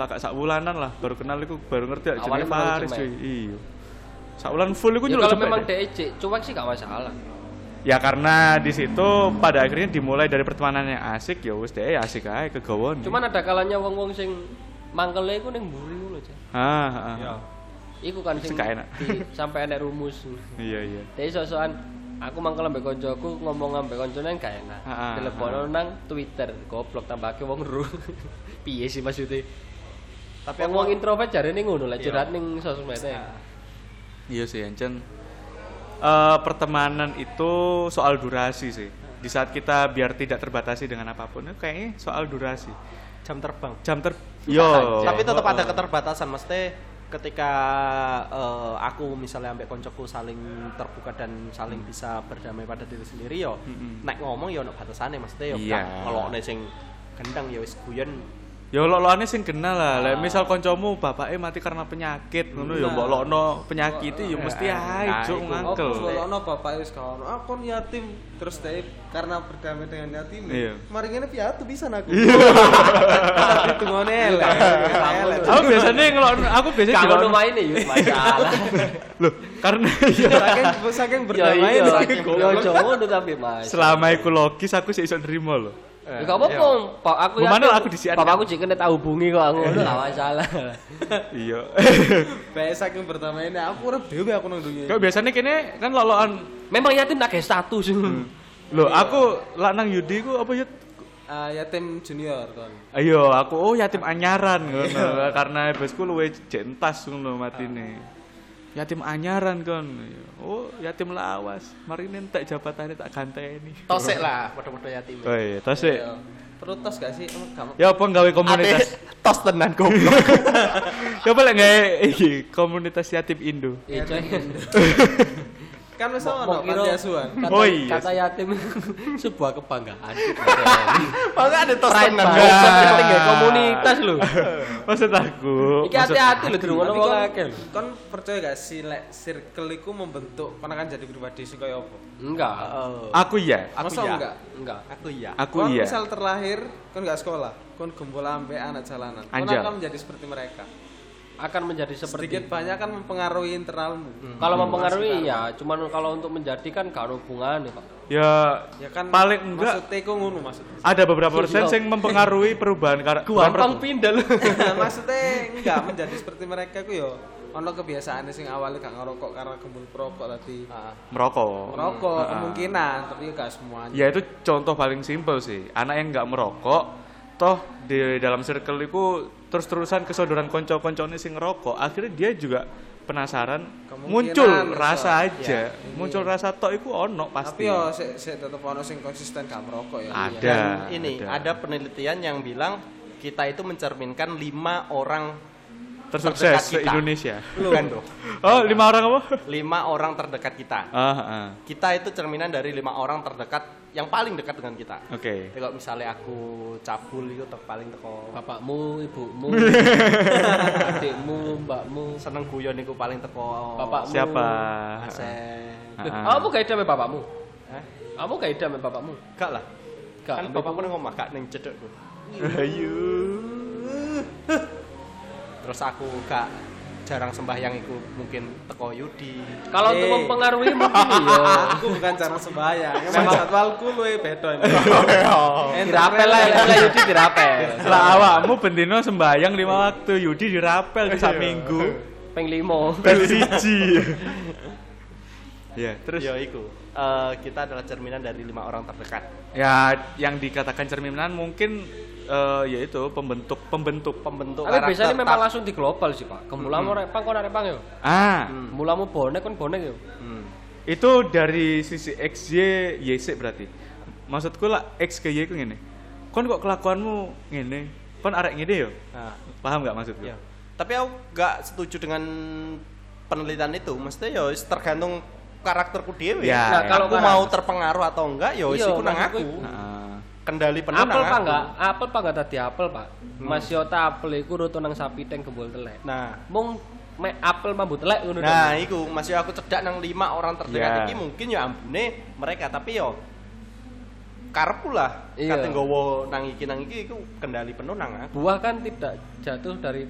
Speaker 2: Lah sak bulanan lah baru kenal iku baru ngerti jenenge Faris cuy. Iya. Sak bulan full iku
Speaker 3: Ya
Speaker 2: nyeluk
Speaker 3: kalau
Speaker 2: Jemek
Speaker 3: memang. DEC cuek sih gak masalah.
Speaker 2: Ya karena di situ pada akhirnya dimulai dari pertemanan yang asik ya wis deh asik aja kegawon.
Speaker 3: Cuman ada kalanya wong-wong sing mangkele iku ning mburi ngono coy.
Speaker 2: ah, ah,
Speaker 4: Ya.
Speaker 3: Iku kan sing
Speaker 2: enak.
Speaker 3: di- sampai enek rumus.
Speaker 2: Iya iya.
Speaker 3: Dhewe sosokan aku mangkel ambek koncoku ngomong ambek koncone gak enak. Telepono
Speaker 2: ah.
Speaker 3: nang Twitter, goblok tambahke wong ru. Piye sih maksudnya?
Speaker 4: Tapi
Speaker 3: Wong wong
Speaker 4: aku-
Speaker 3: introvert jarene ngono lah,
Speaker 4: Iya.
Speaker 3: curhat ning sosmed
Speaker 2: Iya sih, Encen. Eh, pertemanan itu soal durasi sih. Di saat kita biar tidak terbatasi dengan apa pun, itu kayaknya soal durasi.
Speaker 4: jam terbang.
Speaker 2: Jam ter, yo.
Speaker 3: aja.
Speaker 4: Tapi tetap
Speaker 2: oh,
Speaker 4: ada keterbatasan mesti ketika eh, aku misalnya ambek koncoku saling terbuka dan saling bisa berdamai pada diri sendiri yo
Speaker 2: Mm-mm.
Speaker 4: nek ngomong yo ono batasane mesti yo
Speaker 2: Iya.
Speaker 4: gak ngelokne sing gendang ya wis guyon
Speaker 2: Ya lolokane sing kenal lah. Lek misal kancamu bapake mati karena penyakit ngono ya mbok lokno penyakit ya mesti ae
Speaker 4: Nah,
Speaker 2: cuk
Speaker 4: iku.
Speaker 2: ngangkel.
Speaker 6: Oh, kalau bapak wis kawan, aku kan yatim terus deh karena berdamai dengan yatim.
Speaker 2: Iya.
Speaker 6: Mari ngene piatu bisa aku. Bisa ditungone elek. Elek.
Speaker 2: Aku biasanya ngelokno aku biasanya
Speaker 3: Kalau
Speaker 2: dilokno-
Speaker 3: main ya masalah.
Speaker 2: Loh, karena ya
Speaker 6: Saking saking
Speaker 3: Ya
Speaker 6: berdamai
Speaker 3: iya,
Speaker 6: saking
Speaker 3: ya ngono tapi Mas.
Speaker 2: selama iku logis aku sih iso nrimo loh.
Speaker 3: Ya gak apa-apa, Pak. Aku
Speaker 2: Manul,
Speaker 3: yakin
Speaker 2: aku disian.
Speaker 3: Bapak aku jek kena tak hubungi kok ngono gak masalah.
Speaker 2: Iya.
Speaker 6: bae saking berdamai ini aku urip dhewe aku nang dunya.
Speaker 2: Kok biasanya kene kan lolokan
Speaker 3: Memang yatim tak kayak status.
Speaker 2: Loh, aku lak nang Yudi ku apa ya?
Speaker 6: Ah, yatim junior kon.
Speaker 2: Ayo, aku oh yatim anyaran ngono karena bosku luwe jentas ngono matine. Yatim anyaran kon. Oh, yatim lawas. Mari entek jabatane tak ganteni.
Speaker 4: Tosek lah, padha-padha yatim.
Speaker 2: Oh iya, tos sih.
Speaker 6: Iya. Perlu tos gak sih? Emang kamu
Speaker 2: Ya apa gawe komunitas?
Speaker 4: Ate tos tenan goblok.
Speaker 2: Ya gawe iki komunitas yatim Indo.
Speaker 3: Iya, coy.
Speaker 6: kan wis ono
Speaker 3: kira
Speaker 6: panti asuhan.
Speaker 3: kata,
Speaker 2: Oh iya.
Speaker 3: kata yatim sebuah kebanggaan.
Speaker 4: Masa ada tos tenan.
Speaker 3: komunitas lho.
Speaker 2: Maksud aku.
Speaker 3: Iki hati-hati lho dirungono
Speaker 6: Tapi
Speaker 3: wong
Speaker 6: kon,
Speaker 3: akeh.
Speaker 6: kon percaya gak sih lek circle iku membentuk kon akan jadi pribadi sing kaya apa?
Speaker 3: Enggak.
Speaker 2: Aku iya.
Speaker 4: Aku iya.
Speaker 6: enggak?
Speaker 3: Enggak.
Speaker 4: Aku iya.
Speaker 2: Aku
Speaker 6: kon
Speaker 2: iya.
Speaker 6: misal terlahir kon gak sekolah, kon gembul ambek anak jalanan. Kon akan menjadi seperti mereka.
Speaker 3: Akan menjadi seperti
Speaker 6: Sedikit banyak kan mempengaruhi internalmu.
Speaker 3: Kalau mempengaruhi ya, cuman kalau untuk menjadikan gak ada hubungannya, Pak.
Speaker 2: Ya,
Speaker 6: Ya kan
Speaker 2: paling enggak
Speaker 6: maksudnya iku ngono maksudnya.
Speaker 2: ada beberapa persen
Speaker 3: Iya.
Speaker 2: yang mempengaruhi perubahan karakter.
Speaker 3: Gampang pindah lho.
Speaker 6: maksudnya enggak menjadi seperti mereka ku yo ono kebiasaan sing awalnya gak ngerokok karena gembul perokok tadi.
Speaker 2: merokok.
Speaker 6: Merokok
Speaker 2: Ah.
Speaker 6: kemungkinan, tapi gak semuanya.
Speaker 2: Ya itu contoh paling simpel sih. Anak yang nggak merokok, toh di dalam circle itu terus-terusan kesodoran konco-koncone sing ngerokok, akhirnya dia juga penasaran,
Speaker 6: Kemungkinan
Speaker 2: muncul
Speaker 6: iso.
Speaker 2: rasa aja, muncul rasa tok itu ono
Speaker 6: Tapi
Speaker 2: pasti.
Speaker 6: yo sik sik tetep ono sing konsisten gak merokok ya.
Speaker 2: Ada.
Speaker 4: Dan ini ada penelitian yang bilang kita itu mencerminkan lima orang
Speaker 2: Tersukses
Speaker 4: terdekat
Speaker 2: se
Speaker 4: kita.
Speaker 2: Indonesia.
Speaker 4: Bukan dong.
Speaker 2: Oh, lima orang apa?
Speaker 4: Lima orang terdekat kita.
Speaker 2: Ah, ah.
Speaker 4: Kita itu cerminan dari lima orang terdekat yang paling dekat dengan kita.
Speaker 2: Oke.
Speaker 4: Jadi kalau misalnya aku cabul itu ter paling teko
Speaker 3: Bapakmu, ibumu, adikmu, mbakmu,
Speaker 4: seneng guyon iku paling teko
Speaker 3: bapakmu.
Speaker 2: Siapa?
Speaker 4: Asep.
Speaker 2: Ah.
Speaker 3: Kamu gak sama bapakmu?
Speaker 4: Hah?
Speaker 3: Kamu gak sama bapakmu?
Speaker 4: Gak lah.
Speaker 3: Gak.
Speaker 4: Kan bapakku nang ngomong gak ning cedek tuh.
Speaker 2: Ayo.
Speaker 4: Terus aku gak jarang sembahyang iku mungkin teko Yudi.
Speaker 3: Kalau untuk
Speaker 6: Eh.
Speaker 3: mempengaruhi mungkin iya.
Speaker 6: Aku bukan cara sembahyang, emang jadwalku luwe beda.
Speaker 3: Dirapel lah, lah Yudi dirapel.
Speaker 2: Lah awakmu bendino sembayang lima waktu, Yudi dirapel sak minggu.
Speaker 3: Peng limo.
Speaker 2: Bel siji. Ya, terus
Speaker 4: Ya iku. Eh, kita adalah cerminan dari lima orang terdekat.
Speaker 2: ya yang dikatakan cerminan mungkin eh, yaitu pembentuk pembentuk
Speaker 4: Pembentuk
Speaker 3: Tapi
Speaker 4: karakter
Speaker 3: biasanya memang langsung di global sih pak. Kemulamu rek pang, kau rek pang yo.
Speaker 2: ah
Speaker 3: Mulamu bonek kan bonek yo.
Speaker 4: Hmm.
Speaker 2: itu dari sisi XY YC berarti maksudku lah X ke Y ku ngene kon kok kelakuanmu ngene kon arek ngene yo
Speaker 4: Nah,
Speaker 2: paham nggak maksudku
Speaker 4: ya. Tapi aku gak setuju dengan penelitian itu. Mesti ya wis tergantung karakterku dewe.
Speaker 2: Ya,
Speaker 3: Nah,
Speaker 2: ya.
Speaker 3: kalau
Speaker 4: aku
Speaker 3: karakter-
Speaker 4: mau terpengaruh atau enggak ya wis
Speaker 3: Iya,
Speaker 4: iku nang aku.
Speaker 2: Nah,
Speaker 4: Kendali penuh
Speaker 3: Apel pak enggak? Apel pak enggak tadi apel pak. Mas Yota apel iku rutu nang sapi teng gembul telek.
Speaker 4: Nah,
Speaker 3: Mung mek apel mambu telek ngono.
Speaker 4: Nah,
Speaker 3: dong.
Speaker 4: iku masih aku cedak nang lima orang terdekat
Speaker 2: Ya.
Speaker 4: iki mungkin ya ambune mereka tapi yo karepku lah.
Speaker 3: Iya.
Speaker 4: Kate nang iki nang iki iku kendali penuh nang aku.
Speaker 3: buah kan tidak jatuh dari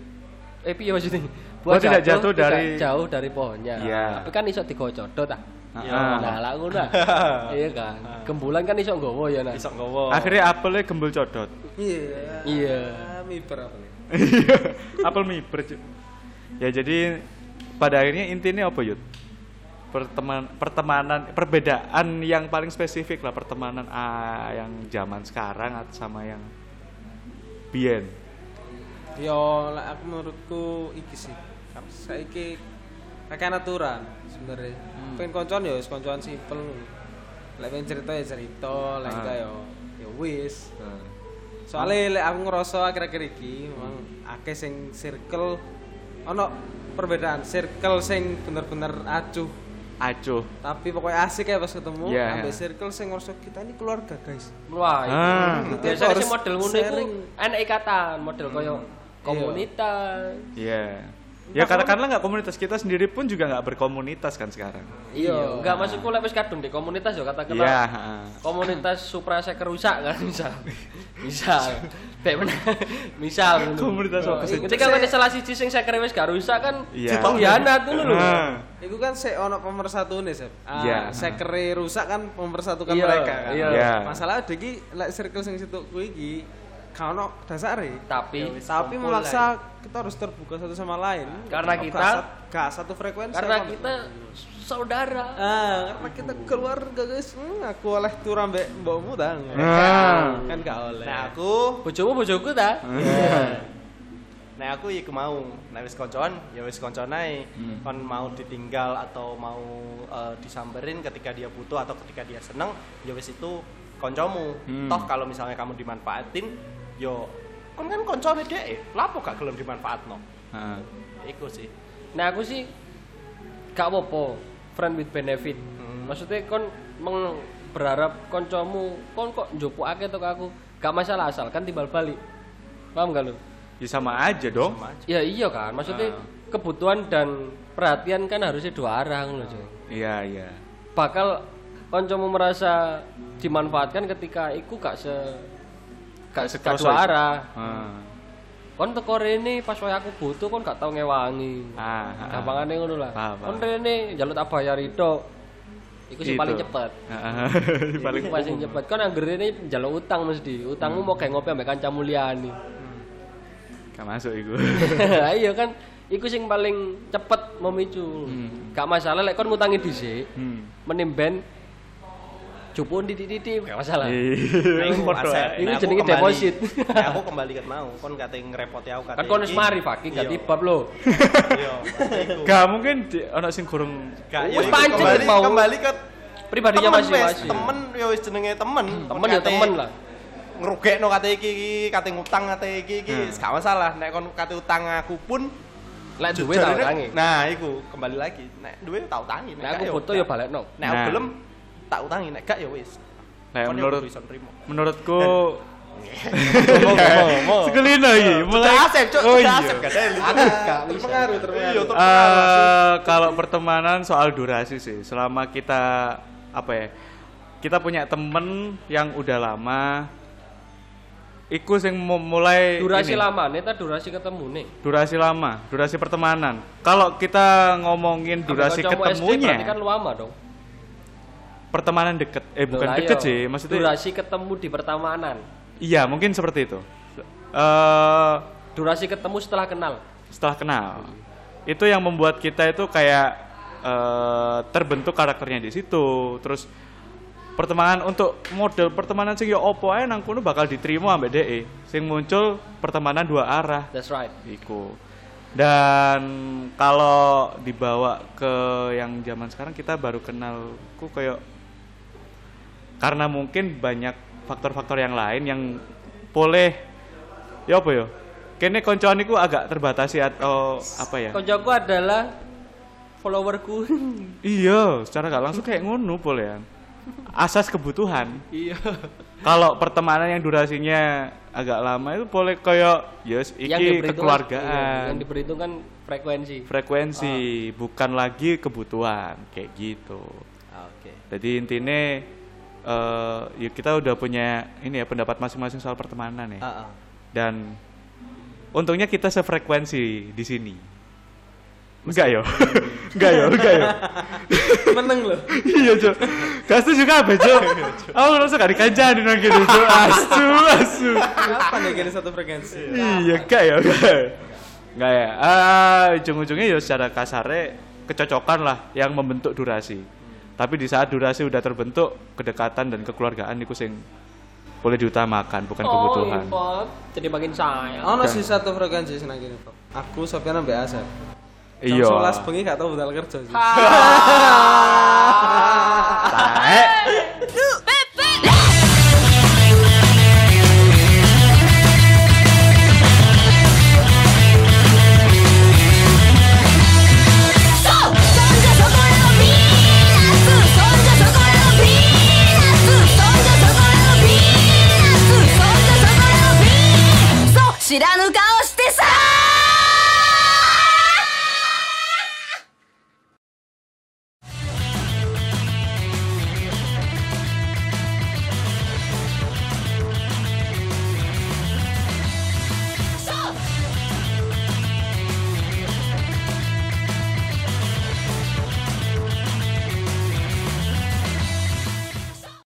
Speaker 3: eh piye maksudnya?
Speaker 2: Oh, tidak jatuh
Speaker 3: tidak
Speaker 2: dari-
Speaker 3: jauh dari pohonnya.
Speaker 2: Iya.
Speaker 3: Tapi kan iso digocodot ah.
Speaker 4: Iya.
Speaker 3: Nah, lah ngono. ah. Iya kan. Gembulan kan iso nggawa ya nah.
Speaker 4: Iso nggawa.
Speaker 2: akhirnya apelnya gembul codot
Speaker 6: Iya.
Speaker 3: Iya.
Speaker 6: Miber apa nih?
Speaker 2: apel miber ya jadi pada akhirnya intinya apa yud pertemanan pertemanan perbedaan yang paling spesifik lah pertemanan ah, yang zaman sekarang atau sama yang bien
Speaker 6: Yo, lah aku menurutku iki sih. Saiki kakek aturan sebenarnya. Pengen koncoan ya koncoan simpel. Lek pengen cerita ya cerita, lek
Speaker 2: Ah.
Speaker 6: enggak ya ya wis. Soalnya lek aku ngerasa akhir-akhir iki memang akeh sing circle ono perbedaan circle sing bener-bener acuh
Speaker 2: acuh.
Speaker 6: Tapi pokoknya asik ya pas ketemu.
Speaker 2: Iya.
Speaker 6: Ambil circle sing ngerasa kita ini keluarga guys.
Speaker 3: Wah, itu.
Speaker 2: Ah.
Speaker 3: Biasanya sih model ngono enak ikatan, model koyo komunitas.
Speaker 2: Iya. Ya katakanlah nggak komunitas kita sendiri pun juga nggak berkomunitas kan sekarang.
Speaker 3: Iya, enggak masukku lek wis kadung di komunitas yo katakanlah.
Speaker 2: Iya. heeh.
Speaker 3: Komunitas Supra saya kerusak kan misal. misal. Kayak misal.
Speaker 2: Komunitas apa sih?
Speaker 3: Ketika ada salah siji sing saya wis gak rusak kan
Speaker 2: Iya.
Speaker 3: ngono lho.
Speaker 2: Nah,
Speaker 6: Iku kan se ono pemersatu nih, Sep. Ah,
Speaker 2: Iya.
Speaker 6: sekere rusak kan mempersatukan
Speaker 3: Iya,
Speaker 6: mereka kan.
Speaker 3: iya.
Speaker 2: Iya.
Speaker 6: Masalah ada lek circle sing situ kuwi iki gak ono dasare.
Speaker 3: Tapi
Speaker 6: Tapi
Speaker 4: kumpul
Speaker 6: memaksa kita harus terbuka satu sama lain.
Speaker 3: Karena
Speaker 6: Gak
Speaker 3: kita-
Speaker 6: sat- gak satu frekuensi.
Speaker 3: karena
Speaker 6: kan.
Speaker 3: kita saudara.
Speaker 6: Ah, karena kita keluarga guys. Hmm, aku oleh tur ambek mbokmu ta.
Speaker 2: Nah.
Speaker 6: Kan gak oleh.
Speaker 4: Nah aku,
Speaker 3: Bojomu bojoku ta?
Speaker 4: nah aku iku mau, nah wis koncoan, ya wis koncon ae.
Speaker 2: Hmm.
Speaker 4: Kon mau ditinggal atau mau eh, disamperin ketika dia butuh atau ketika dia seneng, ya wis itu koncomu.
Speaker 2: Hmm.
Speaker 4: Toh kalau misalnya kamu dimanfaatin, yo kon kan koncone dhek, lapo gak gelem dimanfaatno.
Speaker 2: heeh.
Speaker 4: Iku sih.
Speaker 3: Nah aku sih gak apa-apa friend with benefit.
Speaker 2: Hmm.
Speaker 3: Maksudnya kon meng berharap koncomu kon kok njupukake to aku. Gak masalah asalkan timbal balik. Paham gak lu?
Speaker 2: Ya sama aja dong.
Speaker 4: Sama aja.
Speaker 3: Ya iya kan, maksudnya
Speaker 2: Ah.
Speaker 3: kebutuhan dan perhatian kan harusnya dua arah ngono coy.
Speaker 2: Iya, iya.
Speaker 3: Bakal koncomu merasa dimanfaatkan ketika iku gak se gak,
Speaker 2: Gak
Speaker 3: dua arah.
Speaker 2: Heeh.
Speaker 3: Kon teko rene pas wae aku butuh kon gak tau ngewangi.
Speaker 2: Ah, ah, ah.
Speaker 3: Gampangane ngono lah. Kon rene njaluk tak bayar itu. Iku sing paling cepet.
Speaker 2: Heeh. paling
Speaker 3: paling cepet. Kon angger rene njaluk utang mesti. Utangmu mau kayak ngopi ambek kancamu liyane.
Speaker 2: gak masuk iku.
Speaker 3: Iya kan iku sing paling cepet memicu.
Speaker 2: Hmm.
Speaker 3: Gak masalah lek kon ngutangi dhisik.
Speaker 2: Hmm.
Speaker 3: Mending ben jupun titik-titik gak masalah.
Speaker 2: Iya.
Speaker 4: Iku
Speaker 2: Podo
Speaker 4: Asep.
Speaker 2: ae.
Speaker 3: Ini
Speaker 4: Nah, aku
Speaker 3: jenenge
Speaker 4: kembali-
Speaker 3: deposit.
Speaker 4: Nah, aku kembali ke mau, kon kate ngerepoti aku kate.
Speaker 3: Kan kon wis
Speaker 4: iki.
Speaker 3: mari Faki gak
Speaker 4: Iya.
Speaker 3: tibab lo.
Speaker 4: Iya.
Speaker 2: Gak mungkin di, ono sing
Speaker 4: Gak,
Speaker 3: Wis
Speaker 4: ya kembali,
Speaker 3: mau.
Speaker 4: kembali ke
Speaker 3: Pribadinya masing-masing.
Speaker 4: wis, temen ya wis jenenge temen.
Speaker 3: Temen ya temen lah.
Speaker 4: Ngerugekno kate iki iki, kate ngutang kate iki iki,
Speaker 2: Hmm.
Speaker 4: gak masalah. Nek kon kate utang aku pun
Speaker 3: Lek duwe tak
Speaker 4: jarine-
Speaker 3: utangi.
Speaker 4: Nah, iku kembali lagi. Nek duwe tak utangi,
Speaker 3: Nek aku
Speaker 4: ya
Speaker 3: butuh
Speaker 4: udah.
Speaker 3: ya balekno.
Speaker 4: Nek aku
Speaker 2: Nah.
Speaker 4: gelem tak utangi, nek gak ya wis.
Speaker 2: Nah, menurut menurutku sekelina iki mulai
Speaker 4: Udah asep, Cuk.
Speaker 2: Oh
Speaker 4: Udah
Speaker 2: iya.
Speaker 4: asep.
Speaker 6: Terpengaruh, terpengaruh.
Speaker 4: Iya,
Speaker 2: Eh, kalau pertemanan soal durasi sih, selama kita apa ya? Kita punya temen yang udah lama, iku sing mu- mulai
Speaker 3: Durasi
Speaker 2: ini,
Speaker 3: lama, neta durasi ketemu nih.
Speaker 2: durasi lama, durasi pertemanan. Kalau kita ngomongin durasi
Speaker 3: SD
Speaker 2: ketemunya,
Speaker 3: Berarti kan lama dong.
Speaker 2: Pertemanan deket, eh bukan
Speaker 3: Lah,
Speaker 2: deket
Speaker 3: iya.
Speaker 2: sih, maksudnya
Speaker 3: durasi ketemu di pertemanan.
Speaker 2: iya mungkin seperti itu. Eh
Speaker 3: Durasi ketemu setelah kenal.
Speaker 2: setelah kenal itu yang membuat kita itu kayak eh, terbentuk karakternya di situ terus pertemanan untuk model pertemanan sing ya opo ae nang kono bakal diterima ambek DE sing muncul pertemanan dua arah
Speaker 3: That's right.
Speaker 2: iku dan kalau dibawa ke yang zaman sekarang kita baru kenalku kayak karena mungkin banyak faktor-faktor yang lain yang boleh ya apa ya kene koncoan iku agak terbatasi atau apa ya
Speaker 3: Koncoku adalah followerku.
Speaker 2: iya secara gak langsung kayak ngono boleh ya asas kebutuhan
Speaker 3: iya.
Speaker 2: kalau pertemanan yang durasinya agak lama itu boleh kayak yes iki
Speaker 3: diperhitungkan-
Speaker 2: kekeluargaan
Speaker 3: yang diperhitungkan frekuensi.
Speaker 2: frekuensi bukan lagi kebutuhan kayak gitu
Speaker 4: Oke.
Speaker 2: jadi intinya eh ya kita udah punya ini ya pendapat masing-masing soal pertemanan ya.
Speaker 4: Heeh.
Speaker 2: dan untungnya kita sefrekuensi di sini. Enggak yo. Enggak yo enggak yo.
Speaker 6: Meneng loh.
Speaker 2: iya cok kasus juga apa cok aku langsung gak dikancani nang gitu cok asu asu.
Speaker 6: Kapan ya gini satu frekuensi?
Speaker 2: iya enggak ya enggak. Ya. Ah ujung-ujungnya ya secara kasarnya kecocokan lah yang membentuk durasi tapi di saat durasi udah terbentuk kedekatan dan kekeluargaan itu sing boleh diutamakan bukan kebutuhan
Speaker 3: Oh, Jadi makin sayang.
Speaker 6: Ono sih satu frekuensi senang gini Pak. Aku Sofian ambek Asep.
Speaker 2: iya
Speaker 6: Jam 11 bengi gak tau budal kerja sih.
Speaker 2: Taek.
Speaker 5: 知らぬ顔